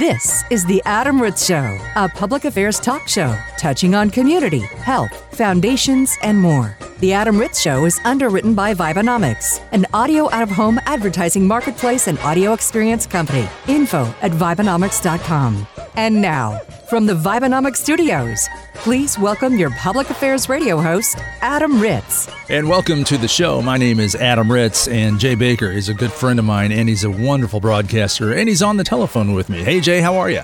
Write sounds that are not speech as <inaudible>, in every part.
This is The Adam Ritz Show, a public affairs talk show touching on community, health, foundations, and more. The Adam Ritz Show is underwritten by Vibenomics, an audio out of home advertising marketplace and audio experience company. Info at Vibenomics.com. And now, from the Vibenomics studios, please welcome your public affairs radio host, Adam Ritz. And welcome to the show. My name is Adam Ritz, and Jay Baker is a good friend of mine, and he's a wonderful broadcaster, and he's on the telephone with me. Hey, Jay, how are you?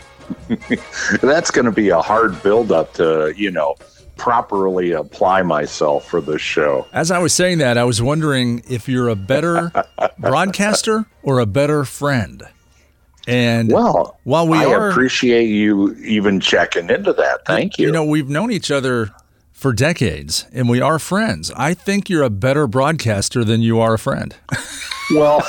<laughs> That's going to be a hard build-up to, you know, properly apply myself for this show. As I was saying that, I was wondering if you're a better <laughs> broadcaster or a better friend. And well, while we I are, appreciate you even checking into that. Thank you. You know, we've known each other for decades and we are friends. I think you're a better broadcaster than you are a friend. <laughs> well,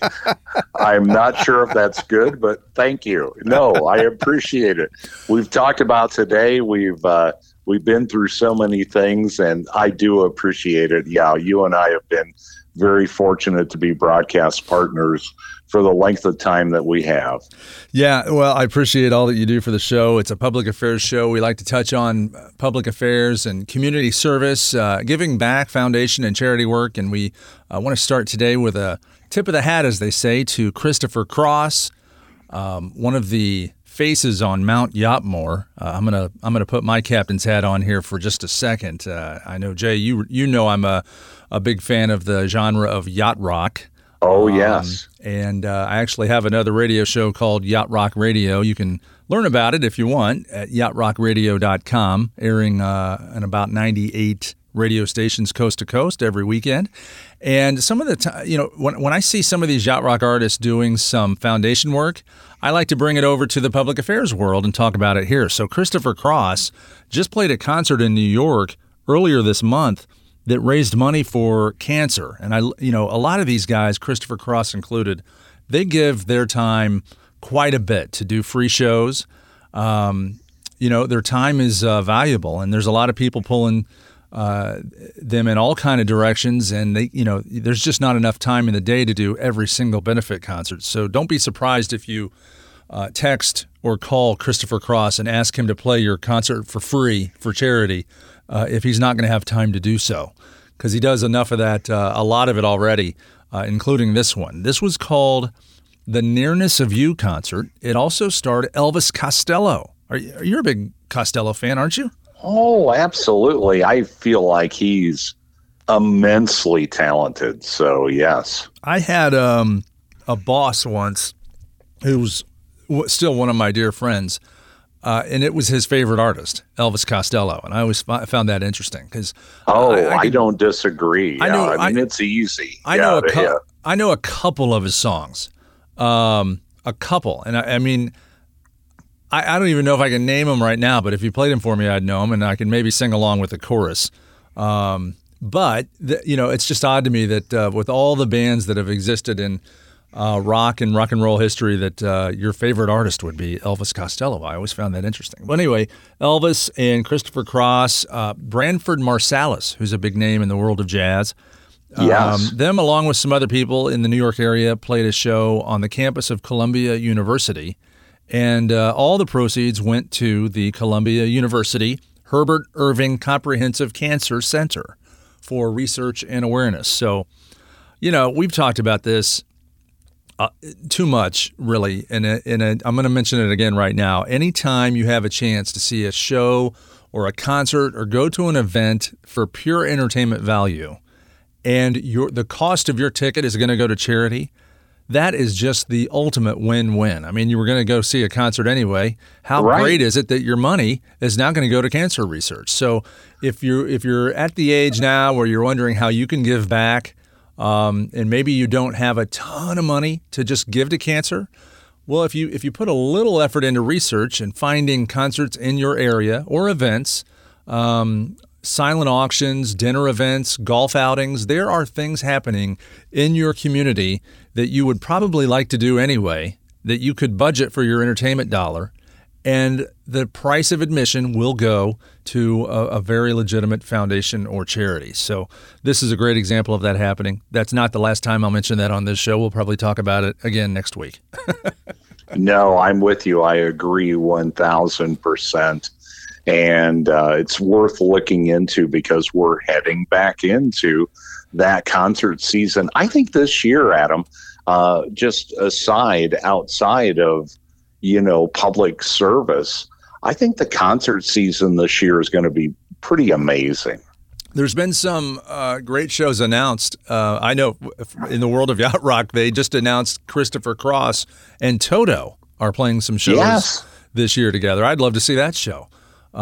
<laughs> I'm not sure if that's good, but thank you. No, I appreciate it. We've talked about today. We've uh, we've been through so many things, and I do appreciate it. Yeah, you and I have been very fortunate to be broadcast partners for the length of time that we have. Yeah, well, I appreciate all that you do for the show. It's a public affairs show. We like to touch on public affairs and community service, uh, giving back, foundation, and charity work. And we uh, want to start today with a tip of the hat, as they say, to Christopher Cross, um, one of the faces on Mount Yachtmore. Uh, I'm gonna I'm gonna put my captain's hat on here for just a second. Uh, I know Jay, you you know I'm a a big fan of the genre of yacht rock. Oh, um, yes. And uh, I actually have another radio show called Yacht Rock Radio. You can learn about it if you want at yachtrockradio.com, airing uh, in about 98 radio stations coast to coast every weekend. And some of the time, you know, when, when I see some of these yacht rock artists doing some foundation work, I like to bring it over to the public affairs world and talk about it here. So Christopher Cross just played a concert in New York earlier this month that raised money for cancer. And I, you know, a lot of these guys, Christopher Cross included, they give their time quite a bit to do free shows. Um, you know, their time is uh, valuable, and there's a lot of people pulling uh, them in all kind of directions, and they, you know, there's just not enough time in the day to do every single benefit concert. So don't be surprised if you uh, text or call Christopher Cross and ask him to play your concert for free for charity uh, if he's not going to have time to do so, because he does enough of that, uh, a lot of it already, uh, including this one. This was called the Nearness of You concert. It also starred Elvis Costello. Are you, you're a big Costello fan, aren't you? Oh, absolutely. I feel like he's immensely talented. So, yes. I had um, a boss once who was still one of my dear friends uh, and it was his favorite artist, Elvis Costello, and I always f- found that interesting because. Oh, I, I, I, don't disagree. I know. I mean, I, it's easy. I yeah, know. A cu- yeah. I know a couple of his songs, um, a couple, and I, mean, I, don't even know if I can name them right now. But if you played them for me, I'd know them, and I can maybe sing along with the chorus. Um, but the, you know, it's just odd to me that uh, with all the bands that have existed in uh, rock and rock and roll history that uh, your favorite artist would be Elvis Costello. I always found that interesting. But anyway, Elvis and Christopher Cross, uh, Branford Marsalis, who's a big name in the world of jazz. Yes. Um, them, along with some other people in the New York area, played a show on the campus of Columbia University. And uh, all the proceeds went to the Columbia University Herbert Irving Comprehensive Cancer Center for research and awareness. So, you know, we've talked about this uh, too much, really. And in a, I'm going to mention it again right now. Anytime you have a chance to see a show or a concert or go to an event for pure entertainment value, and your the cost of your ticket is going to go to charity, that is just the ultimate win-win. I mean, you were going to go see a concert anyway. How right. great is it that your money is now going to go to cancer research? So, if you're if you're at the age now where you're wondering how you can give back um, and maybe you don't have a ton of money to just give to cancer. Well, if you if you put a little effort into research and finding concerts in your area or events, um, silent auctions, dinner events, golf outings, there are things happening in your community that you would probably like to do anyway. That you could budget for your entertainment dollar and the price of admission will go to a, a, very legitimate foundation or charity. So this is a great example of that happening. That's not the last time I'll mention that on this show. We'll probably talk about it again next week. <laughs> no, I'm with you. I agree 1000%. And uh, it's worth looking into because we're heading back into that concert season. I think this year, Adam, uh, just aside, outside of, you know, public service, I think the concert season this year is going to be pretty amazing. There's been some uh, great shows announced. Uh, I know in the world of yacht rock, they just announced Christopher Cross and Toto are playing some shows yes. this year together. I'd love to see that show.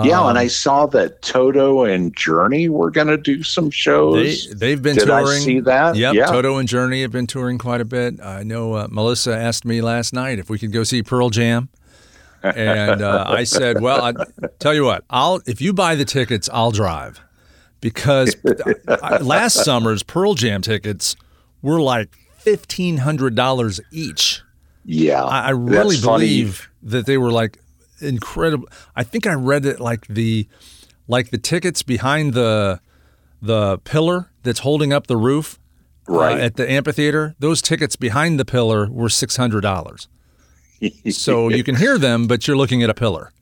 Yeah, um, and I saw that Toto and Journey were going to do some shows. They, have been Did touring. I see that? Yep, yeah. Toto and Journey have been touring quite a bit. I know uh, Melissa asked me last night if we could go see Pearl Jam. and uh, I said, "Well, I tell you what, I'll if you buy the tickets, I'll drive." because last summer's Pearl Jam tickets were like fifteen hundred dollars each. Yeah, I, I really believe funny. that they were like incredible. I think I read it like the like the tickets behind the the pillar that's holding up the roof uh, right. Uh, at the amphitheater. Those tickets behind the pillar were six hundred dollars. <laughs> so you can hear them, but you're looking at a pillar.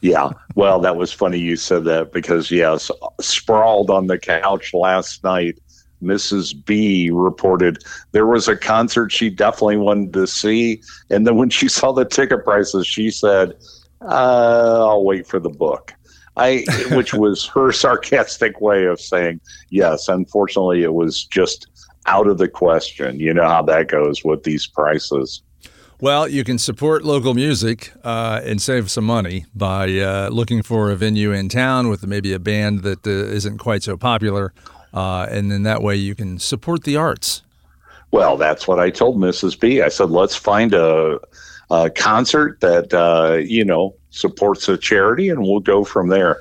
Yeah. Well, that was funny you said that because, yes, sprawled on the couch last night, Mrs. B reported there was a concert she definitely wanted to see. And then when she saw the ticket prices, she said, uh, I'll wait for the book. I, which <laughs> was her sarcastic way of saying, yes, unfortunately, it was just out of the question. You know how that goes with these prices. Well, you can support local music uh, and save some money by uh, looking for a venue in town with maybe a band that uh, not quite so popular. Uh, and then that way you can support the arts. Well, that's what I told Mrs. B. I said, let's find a, a concert that, uh, you know, supports a charity and we'll go from there.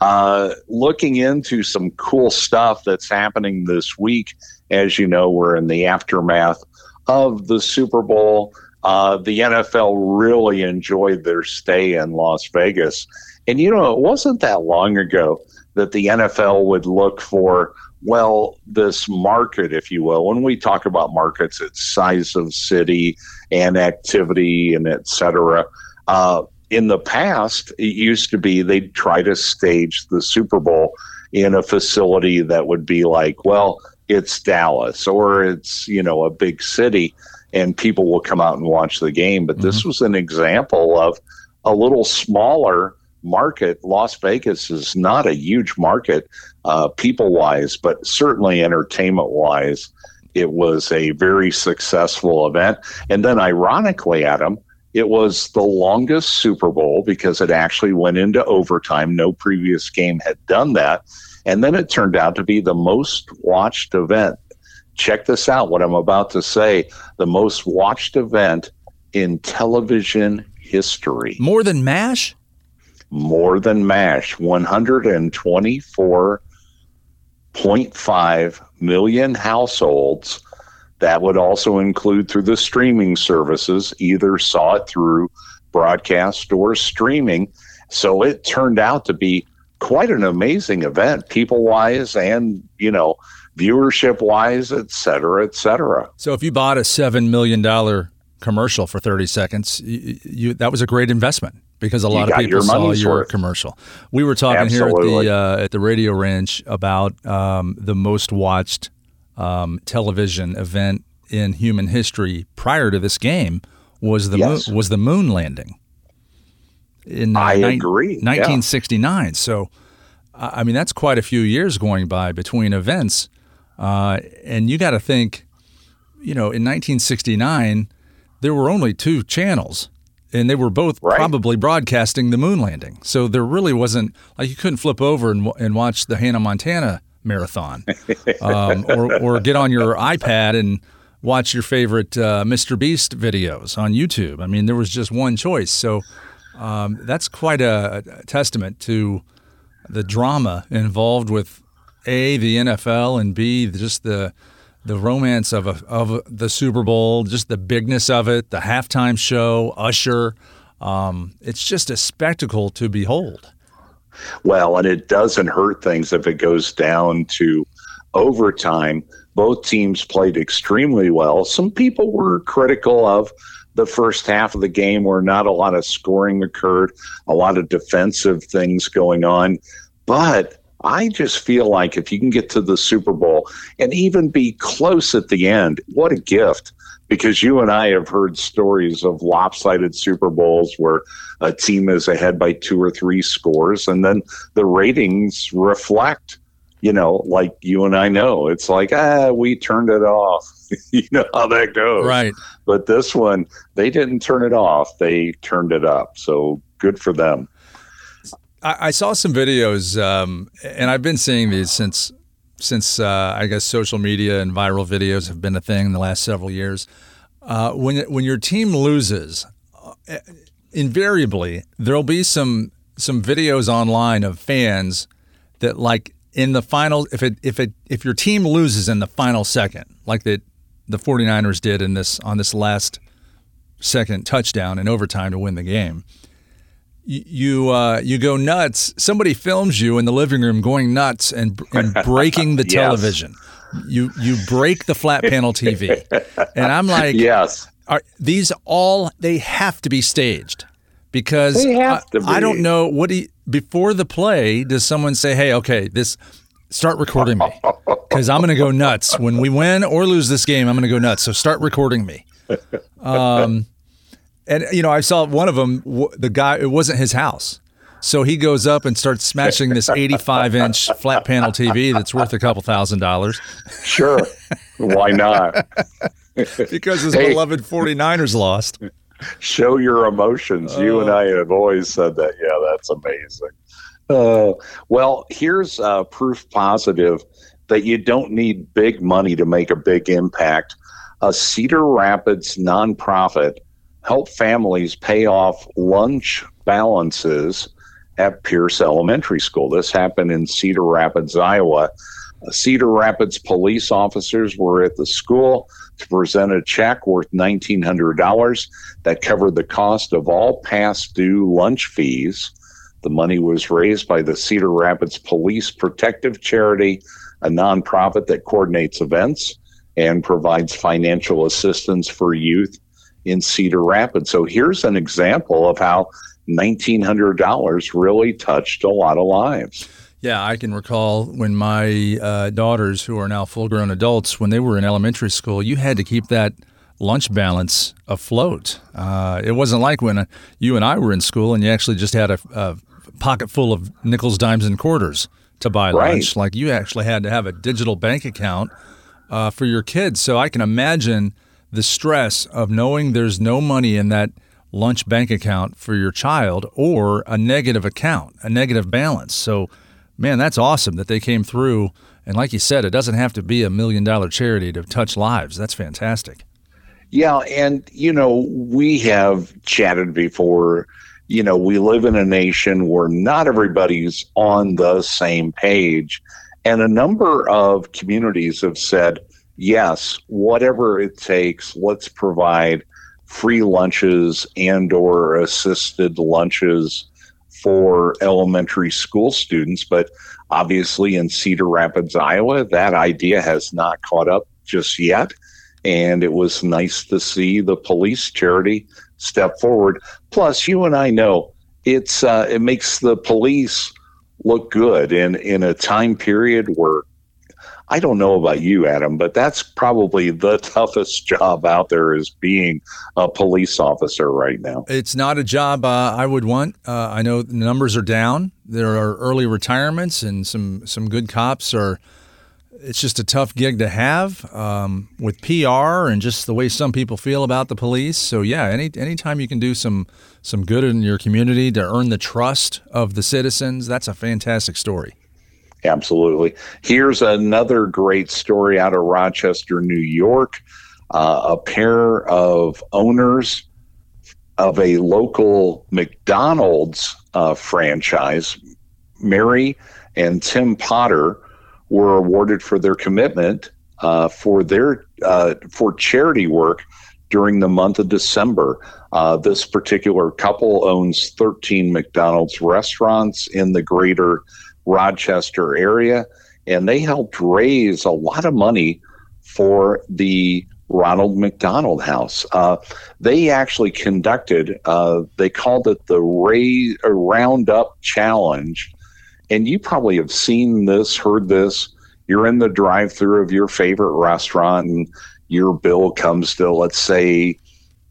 Uh, looking into some cool stuff that's happening this week. As you know, we're in the aftermath of the Super Bowl. Uh, the NFL really enjoyed their stay in Las Vegas. And, you know, it wasn't that long ago that the NFL would look for, well, this market, if you will. When we talk about markets, it's size of city and activity and et cetera. Uh, in the past, it used to be they'd try to stage the Super Bowl in a facility that would be like, well, it's Dallas or it's, you know, a big city and people will come out and watch the game. But mm-hmm. this was an example of a little smaller market. Las Vegas is not a huge market, uh, people wise, but certainly entertainment wise. It was a very successful event. And then, ironically, Adam, it was the longest Super Bowl because it actually went into overtime. No previous game had done that. And then it turned out to be the most watched event check this out what I'm about to say the most watched event in television history. More than MASH? More than MASH. 124.5 million households. That would also include through the streaming services, either saw it through broadcast or streaming. So it turned out to be quite an amazing event, people wise and, you know, viewership wise, et cetera, et cetera. So if you bought a $7 million commercial for 30 seconds, you, you that was a great investment because a lot of people your saw your worth. commercial. We were talking Absolutely. here at the uh, at the Radio Ranch about um, the most watched um, television event in human history prior to this game was the yes. moon, was the moon landing. In uh, I ni- agree. 1969. Yeah. So, I mean, that's quite a few years going by between events. Uh, and you got to think, you know, in 1969, there were only two channels, and they were both right. probably broadcasting the moon landing. So there really wasn't like you couldn't flip over and, and watch the Hannah Montana marathon, <laughs> um, or or get on your iPad and watch your favorite uh, Mr. Beast videos on YouTube. I mean, there was just one choice. So um, that's quite a, a testament to the drama involved with a the NFL and B just the the romance of a, of the Super Bowl, just the bigness of it, the halftime show, Usher. Um, it's just a spectacle to behold. Well, and it doesn't hurt things if it goes down to overtime. Both teams played extremely well. Some people were critical of the first half of the game where not a lot of scoring occurred, a lot of defensive things going on. But I just feel like if you can get to the Super Bowl and even be close at the end, what a gift. Because you and I have heard stories of lopsided Super Bowls where a team is ahead by two or three scores, and then the ratings reflect, you know, like you and I know. It's like, ah, we turned it off. <laughs> you know how that goes. Right. But this one, they didn't turn it off, they turned it up. So good for them. I, I saw some videos, um, and I've been seeing these since since uh, I guess social media and viral videos have been a thing in the last several years. Uh, when when your team loses, uh, invariably there'll be some some videos online of fans that like in the final if it if it if your team loses in the final second like that the 49ers did in this on this last second touchdown in overtime to win the game you uh, you go nuts. Somebody films you in the living room going nuts and, and <laughs> breaking the yes. television. You you break the flat panel TV, <laughs> and I'm like, yes, are, these all they have to be staged because I, I, don't know what do you, before the play does someone say, hey, okay, this start recording me <laughs> because I'm going to go nuts when we win or lose this game. I'm going to go nuts. So start recording me. Um, and you know, I saw one of them. The guy, it wasn't his house, so he goes up and starts smashing this 85 inch flat panel TV that's worth a couple thousand dollars. Sure, why not? <laughs> because his hey, beloved 49ers lost. Show your emotions. Uh, you and I have always said that. Yeah, that's amazing. Uh, well, here's uh, proof positive that you don't need big money to make a big impact. A Cedar Rapids nonprofit help families pay off lunch balances at Pierce Elementary School. This happened in Cedar Rapids, Iowa. Cedar Rapids police officers were at the school to present a check worth $1,900 that covered the cost of all past due lunch fees. The money was raised by the Cedar Rapids Police Protective Charity, a nonprofit that coordinates events and provides financial assistance for youth in Cedar Rapids. So here's an example of how $1,900 really touched a lot of lives. Yeah, I can recall when my uh, daughters, who are now full grown adults, when they were in elementary school, you had to keep that lunch balance afloat. Uh, it wasn't like when uh, you and I were in school and you actually just had a, a pocket full of nickels, dimes, and quarters to buy right. lunch. Like you actually had to have a digital bank account uh, for your kids. So I can imagine the stress of knowing there's no money in that lunch bank account for your child or a negative account, a negative balance. So, man, that's awesome that they came through. And like you said, it doesn't have to be a million dollar charity to touch lives. That's fantastic. Yeah. And, you know, we have chatted before. You know, we live in a nation where not everybody's on the same page. And a number of communities have said, yes, whatever it takes, let's provide free lunches and or assisted lunches for elementary school students. But obviously in cedar rapids iowa that idea has not caught up just yet. And it was nice to see the police charity step forward. Plus you and i know it's uh, it makes the police look good in in a time period where I don't know about you, Adam, but that's probably the <laughs> toughest job out there is being a police officer right now. It's not a job uh, I would want. Uh, I know the numbers are down. There are early retirements, and some some good cops are. It's just a tough gig to have um, with PR and just the way some people feel about the police. So yeah, any anytime you can do some some good in your community to earn the trust of the citizens, that's a fantastic story. Absolutely. Here's another great story out of Rochester, New York. Uh, a pair of owners of a local McDonald's uh, franchise, Mary and Tim Potter, were awarded for their commitment uh, for their uh, for charity work during the month of December. Uh, this particular couple owns 13 McDonald's restaurants in the greater Rochester area, and they helped raise a lot of money for the Ronald McDonald House. Uh, they actually conducted, uh, they called it the Ray uh, Roundup Challenge. And you probably have seen this, heard this. You're in the drive through of your favorite restaurant and your bill comes to, let's say,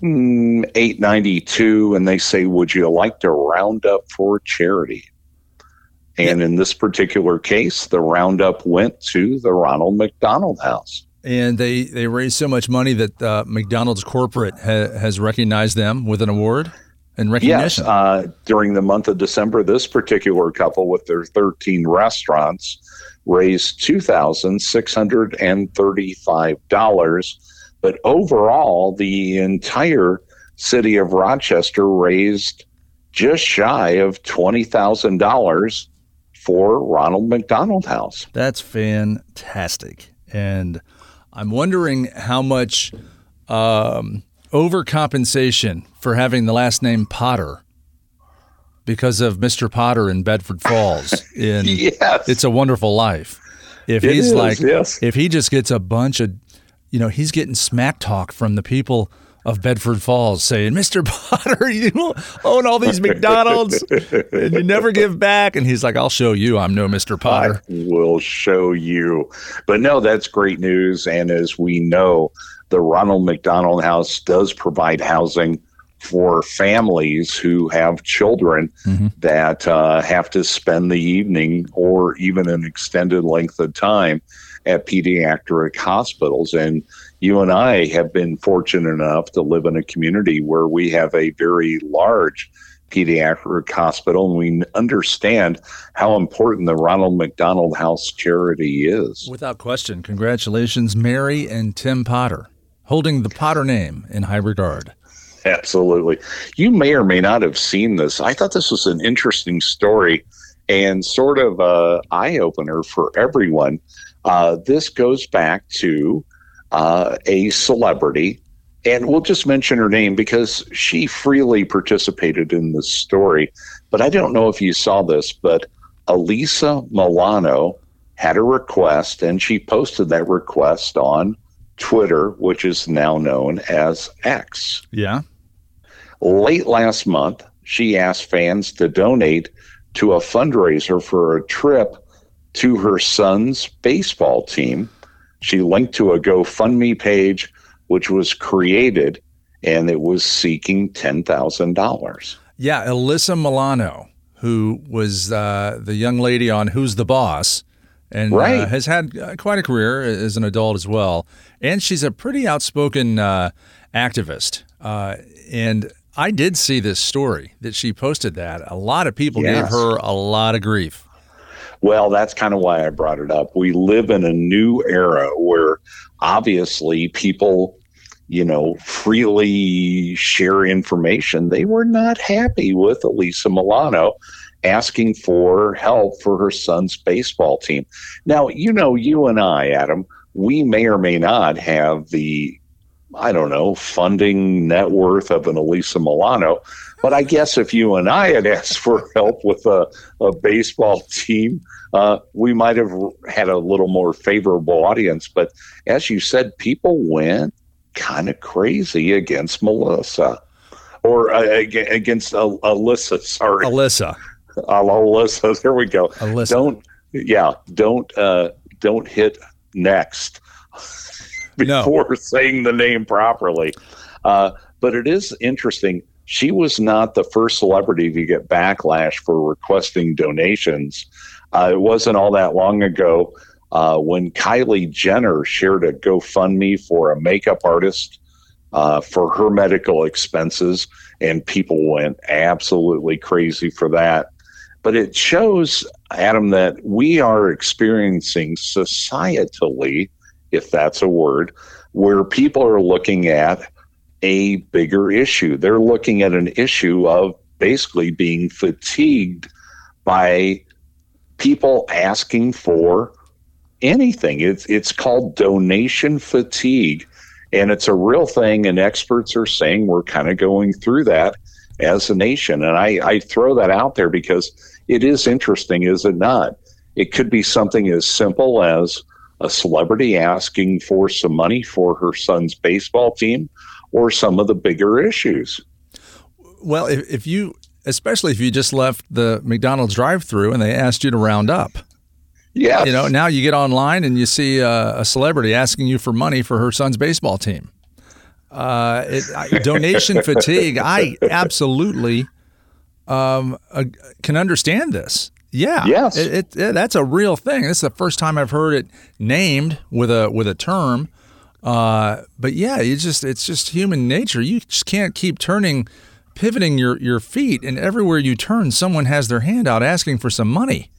mm, 892 and they say, would you like to round up for charity? And in this particular case, the roundup went to the Ronald McDonald House. And they they raised so much money that uh, McDonald's corporate ha- has recognized them with an award and recognition. Yes, uh, during the month of December, this particular couple with their 13 restaurants raised two thousand six hundred and thirty-five dollars, but overall, the entire city of Rochester raised just shy of twenty thousand dollars for Ronald McDonald House. That's fantastic, and I'm wondering how much um, overcompensation for having the last name Potter because of Mr. Potter in Bedford Falls <laughs> in yes. It's a Wonderful Life. If It he's is, like yes. if he just gets a bunch of you know, he's getting smack talk from the people of Bedford Falls saying, Mr. <laughs> Potter, you own all these McDonald's and you never give back. And he's like, I'll show you I'm no Mr. Potter. I will show you. But no, that's great news. And as we know, the Ronald McDonald House does provide housing for families who have children that uh, have to spend the evening or even an extended length of time at pediatric hospitals. And you and I have been fortunate enough to live in a community where we have a very large pediatric hospital and we understand how important the Ronald McDonald House charity is. Without question. Congratulations, Mary and Tim Potter, holding the Potter name in high regard. Absolutely. You may or may not have seen this. I thought this was an interesting story and sort of a eye opener for everyone. Uh, this goes back to uh, a celebrity, and we'll just mention her name because she freely participated in this story. But I don't know if you saw this, but Alyssa Milano had a request, and she posted that request on Twitter, which is now known as X. Yeah. Late last month, she asked fans to donate to a fundraiser for a trip to her son's baseball team. She linked to a GoFundMe page, which was created, and it was seeking $10,000. Yeah. Alyssa Milano, who was uh, the young lady on Who's the Boss and uh, has had uh, quite a career as an adult as well. And she's a pretty outspoken uh, activist. Uh, and I did see this story that she posted that. A lot of people gave her a lot of grief. Well, that's kind of why I brought it up. We live in a new era where obviously people, you know, freely share information. They were not happy with Alyssa Milano asking for help for her son's baseball team. Now, you know, you and I, Adam, we may or may not have the I don't know, funding net worth of an Alyssa Milano. But I guess if you and I had asked for help with a, a baseball team, uh, we might have had a little more favorable audience. But as you said, people went kind of crazy against Melissa or uh, against Al- Alyssa. Sorry, Alyssa. Al- Alyssa. There we go. Alyssa. Don't, yeah, don't, uh, don't hit next No. before saying the name properly. Uh, but it is interesting. She was not the first celebrity to get backlash for requesting donations. Uh, it wasn't all that long ago uh, when Kylie Jenner shared a GoFundMe for a makeup artist uh, for her medical expenses, and people went absolutely crazy for that. But it shows, Adam, that we are experiencing societally, if that's a word, where people are looking at a bigger issue. They're looking at an issue of basically being fatigued by people asking for anything. It's it's called donation fatigue, and it's a real thing. And experts are saying we're kind of going through that as a nation. And I, I throw that out there because it is interesting, is it not? It could be something as simple as a celebrity asking for some money for her son's baseball team or some of the bigger issues. Well, if, if you, especially if you just left the McDonald's drive through and they asked you to round up. Yeah. You know, now you get online and you see a, a celebrity asking you for money for her son's baseball team. Uh, it, I, donation fatigue. I absolutely um, uh, can understand this. Yeah. Yes. It, it, that's a real thing. This is the first time I've heard it named with a with a term. Uh, but yeah, you just it's just human nature. You just can't keep turning, pivoting your your feet, and everywhere you turn, someone has their hand out asking for some money.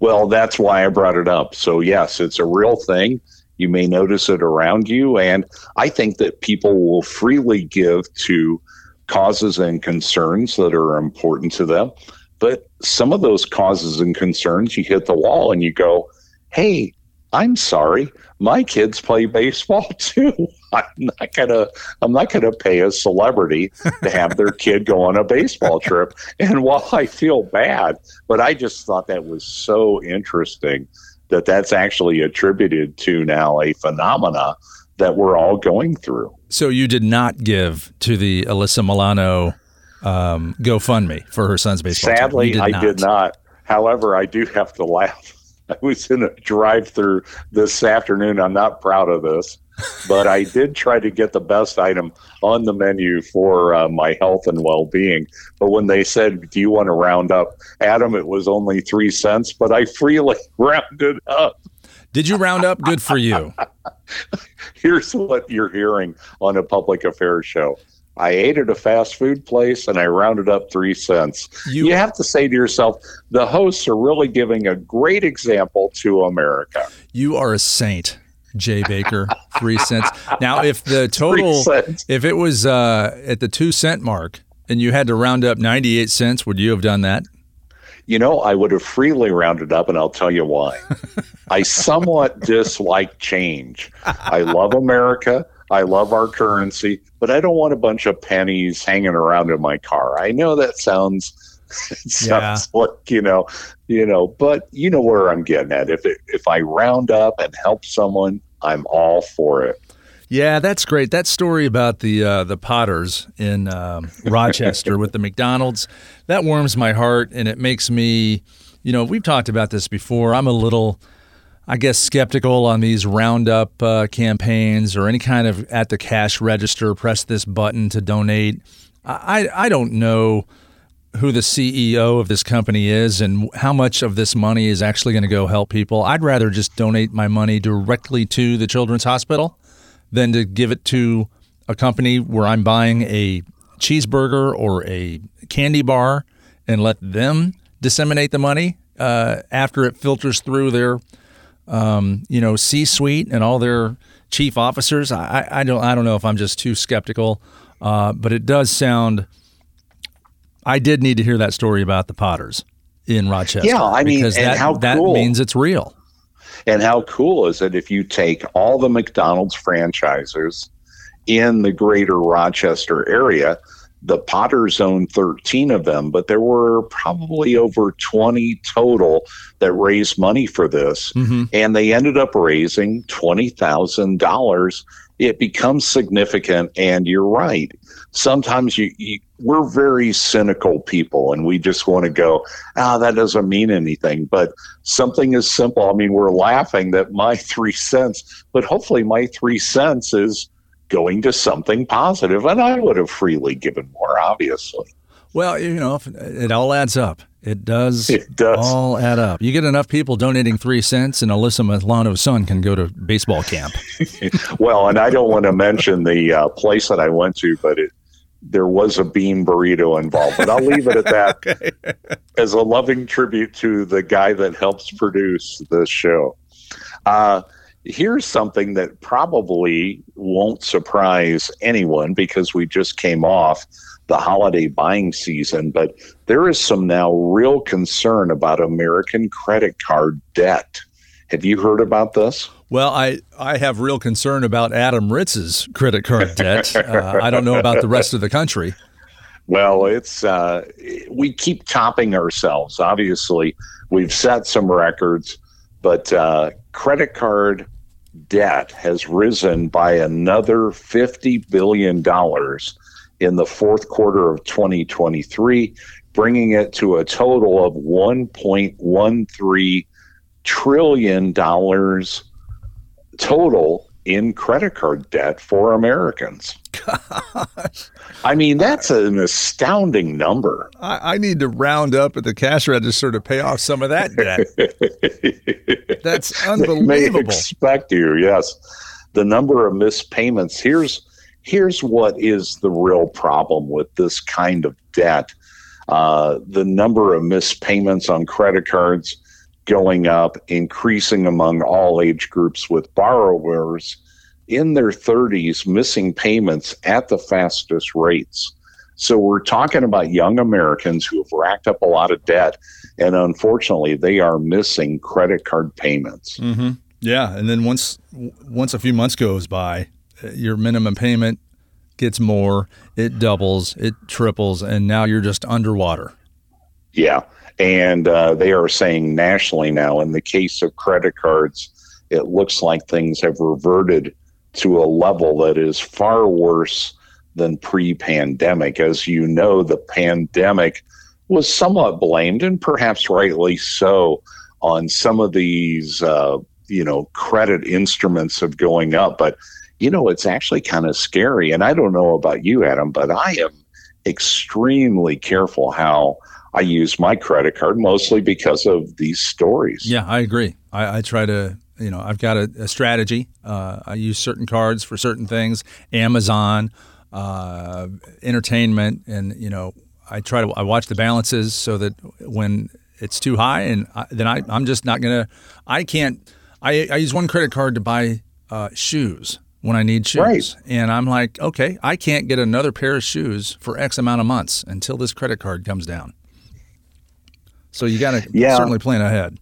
Well, that's why I brought it up. So yes, it's a real thing. You may notice it around you, and I think that people will freely give to causes and concerns that are important to them. But some of those causes and concerns, you hit the wall and you go, hey, I'm sorry, my kids play baseball <laughs> too. I'm not gonna I'm not gonna pay a celebrity to have their <laughs> kid go on a baseball trip. And while I feel bad, but I just thought that was so interesting that that's actually attributed to now a phenomena that we're all going through. So you did not give to the Alyssa Milano um, GoFundMe for her son's baseball Sadly, team. I did not. However, I do have to laugh. <laughs> I was in a drive-through this afternoon. I'm not proud of this, but I did try to get the best item on the menu for uh, my health and well-being. But when they said, "Do you want to round up?" Adam, it was only three cents, but I freely <laughs> rounded up. Did you round up? Good for you. <laughs> Here's what you're hearing on a public affairs show. I ate at a fast food place and I rounded up three cents. You, you, have to say to yourself, the hosts are really giving a great example to America. You are a saint, Jay Baker. <laughs> three cents. Now, if the total, if it was uh, at the two cent mark and you had to round up 98 cents, would you have done that? You know, I would have freely rounded up, and I'll tell you why. <laughs> I somewhat dislike change. I love America. I love our currency, but I don't want a bunch of pennies hanging around in my car. I know that sounds <laughs> sounds yeah. like you know, you know, but you know where I'm getting at. If it, if I round up and help someone, I'm all for it. Yeah, that's great. That story about the uh, the Potters in um, <laughs> Rochester with the McDonald's that warms my heart, and it makes me, you know, we've talked about this before. I'm a little I guess, skeptical on these roundup uh, campaigns or any kind of at the cash register, press this button to donate. I, I don't know who the CEO of this company is and how much of this money is actually going to go help people. I'd rather just donate my money directly to the Children's Hospital than to give it to a company where I'm buying a cheeseburger or a candy bar and let them disseminate the money uh, after it filters through their um, you know, C-suite and all their chief officers. I, I don't I don't know if I'm just too skeptical, uh, but it does sound. I did need to hear that story about the Potters in Rochester. Yeah, I mean, because that, how that means it's real. And how cool is it if you take all the McDonald's franchises in the greater Rochester area the Potters owned 13 of them, but there were probably over 20 total that raised money for this. Mm-hmm. And they ended up raising $20,000. It becomes significant. And you're right. Sometimes you, you, we're very cynical people and we just want to go, ah, oh, that doesn't mean anything. But something is simple. I mean, we're laughing that my <laughs> three cents, but hopefully my three cents is going to something positive, and I would have freely given more, obviously. Well, you know, it all adds up. It does, it does all add up. You get enough people donating three cents, and Alyssa Milano's son can go to baseball camp. <laughs> well, and I don't want to mention the uh, place that I went to, but it, there was a bean burrito involved. But I'll leave it at that <laughs> okay. as a loving tribute to the guy that helps produce the show. Uh, here's something that probably won't surprise anyone because we just came off the holiday buying season, but there is some now real concern about American credit card debt. Have you heard about this? Well, I, I have real concern about Adam Ritz's credit card debt. <laughs> uh, I don't know about the rest of the country. Well, it's uh, we keep topping ourselves. Obviously, we've set some records, but uh, credit card debt has risen by another $50 billion in the fourth quarter of 2023, bringing it to a total of $1.13 trillion total in credit card debt for Americans. Gosh. I mean, that's an astounding number. I, I, need to round up at the cash register to pay off some of that debt. <laughs> that's unbelievable. They may expect you, yes. The number of missed payments. Here's here's what is the real problem with this kind of debt. Uh, the number of missed payments on credit cards going up, increasing among all age groups with borrowers in their 30s missing payments at the fastest rates. So we're talking about young Americans who have racked up a lot of debt, and unfortunately, they are missing credit card payments. Mm-hmm. Yeah, and then once once a few months goes by, your minimum payment gets more, it doubles, it triples, and now you're just underwater. Yeah, and uh, they are saying nationally now, in the case of credit cards, it looks like things have reverted to a level that is far worse than pre pandemic. As you know, the pandemic was somewhat blamed, and perhaps rightly so, on some of these, uh, you know, credit instruments of going up. But, you know, it's actually kind of scary. And I don't know about you, Adam, but I am extremely careful how I use my credit card mostly because of these stories. Yeah, I agree. I, I try to, you know, I've got a, a strategy. Uh, I use certain cards for certain things, Amazon, uh, entertainment, and, you know, I try to, I watch the balances so that when it's too high and I, then I, I'm just not going to, I can't, I, I use one credit card to buy uh, shoes when I need shoes. Right. And I'm like, okay, I can't get another pair of shoes for X amount of months until this credit card comes down. So you got to yeah. certainly plan ahead.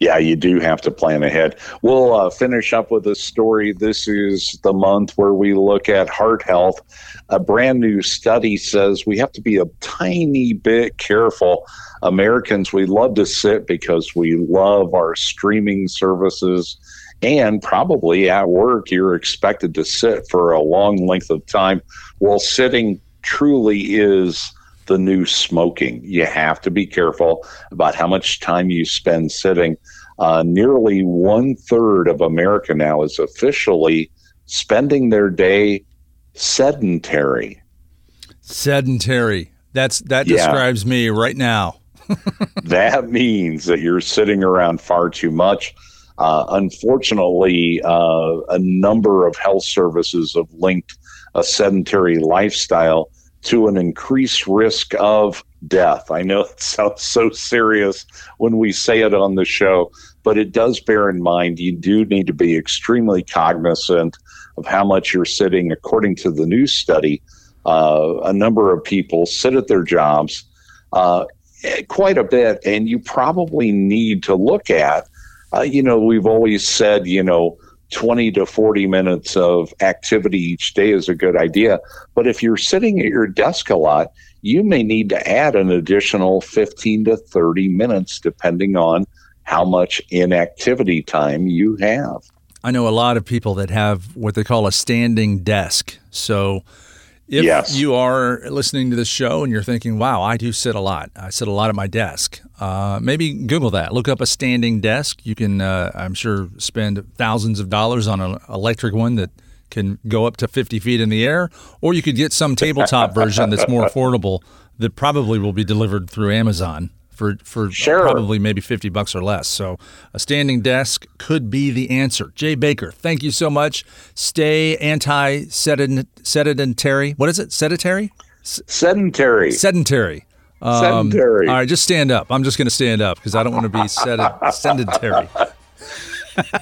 Yeah, you do have to plan ahead. We'll uh, finish up with a story. This is the month where we look at heart health. A brand new study says we have to be a tiny bit careful. Americans, we love to sit because we love our streaming services. And probably at work, you're expected to sit for a long length of time. Well, sitting truly is the new smoking. You have to be careful about how much time you spend sitting. Uh, nearly one third of America now is officially spending their day sedentary. Sedentary. That's that yeah. describes me right now. <laughs> that means that you're sitting around far too much. Uh, unfortunately, uh, a number of health services have linked a sedentary lifestyle to an increased risk of death. I know it <laughs> sounds so serious when we say it on the show, but it does bear in mind you do need to be extremely cognizant of how much you're sitting. According to the new study, uh, a number of people sit at their jobs uh, quite a bit, and you probably need to look at. Uh, you know, we've always said, you know, 20 to 40 minutes of activity each day is a good idea. But if you're sitting at your desk a lot, you may need to add an additional 15 to 30 minutes, depending on how much inactivity time you have. I know a lot of people that have what they call a standing desk. So if yes. you are listening to this show and you're thinking, wow, I do sit a lot, I sit a lot at my desk, uh, maybe Google that. Look up a standing desk. You can, uh, I'm sure, spend thousands of dollars on an electric one that can go up to 50 feet in the air, or you could get some tabletop version that's more <laughs> affordable that probably will be delivered through Amazon for for sure. probably maybe 50 bucks or less. So a standing desk could be the answer. Jay Baker, thank you so much. Stay anti sedentary. What is it? Sedentary? Sedentary. Sedentary. Um, sedentary. All right, just stand up. I'm just going to stand up because I don't want to be <laughs> sedentary. <laughs>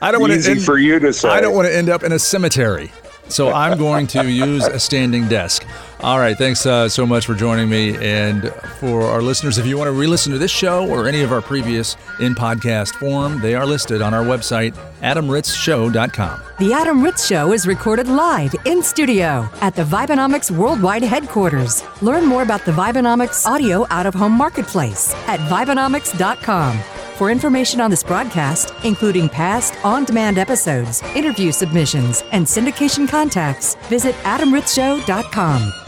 I don't want to end, for you to say. I don't want to end up in a cemetery. So I'm going to use a standing desk. All right. Thanks uh, so much for joining me. And for our listeners, if you want to re listen to this show or any of our previous in podcast form, they are listed on our website, adamritzshow.com. The Adam Ritz Show is recorded live in studio at the Vibenomics Worldwide headquarters. Learn more about the Vibenomics audio out of home marketplace at Vibenomics.com. For information on this broadcast, including past on demand episodes, interview submissions, and syndication contacts, visit adamritzshow.com.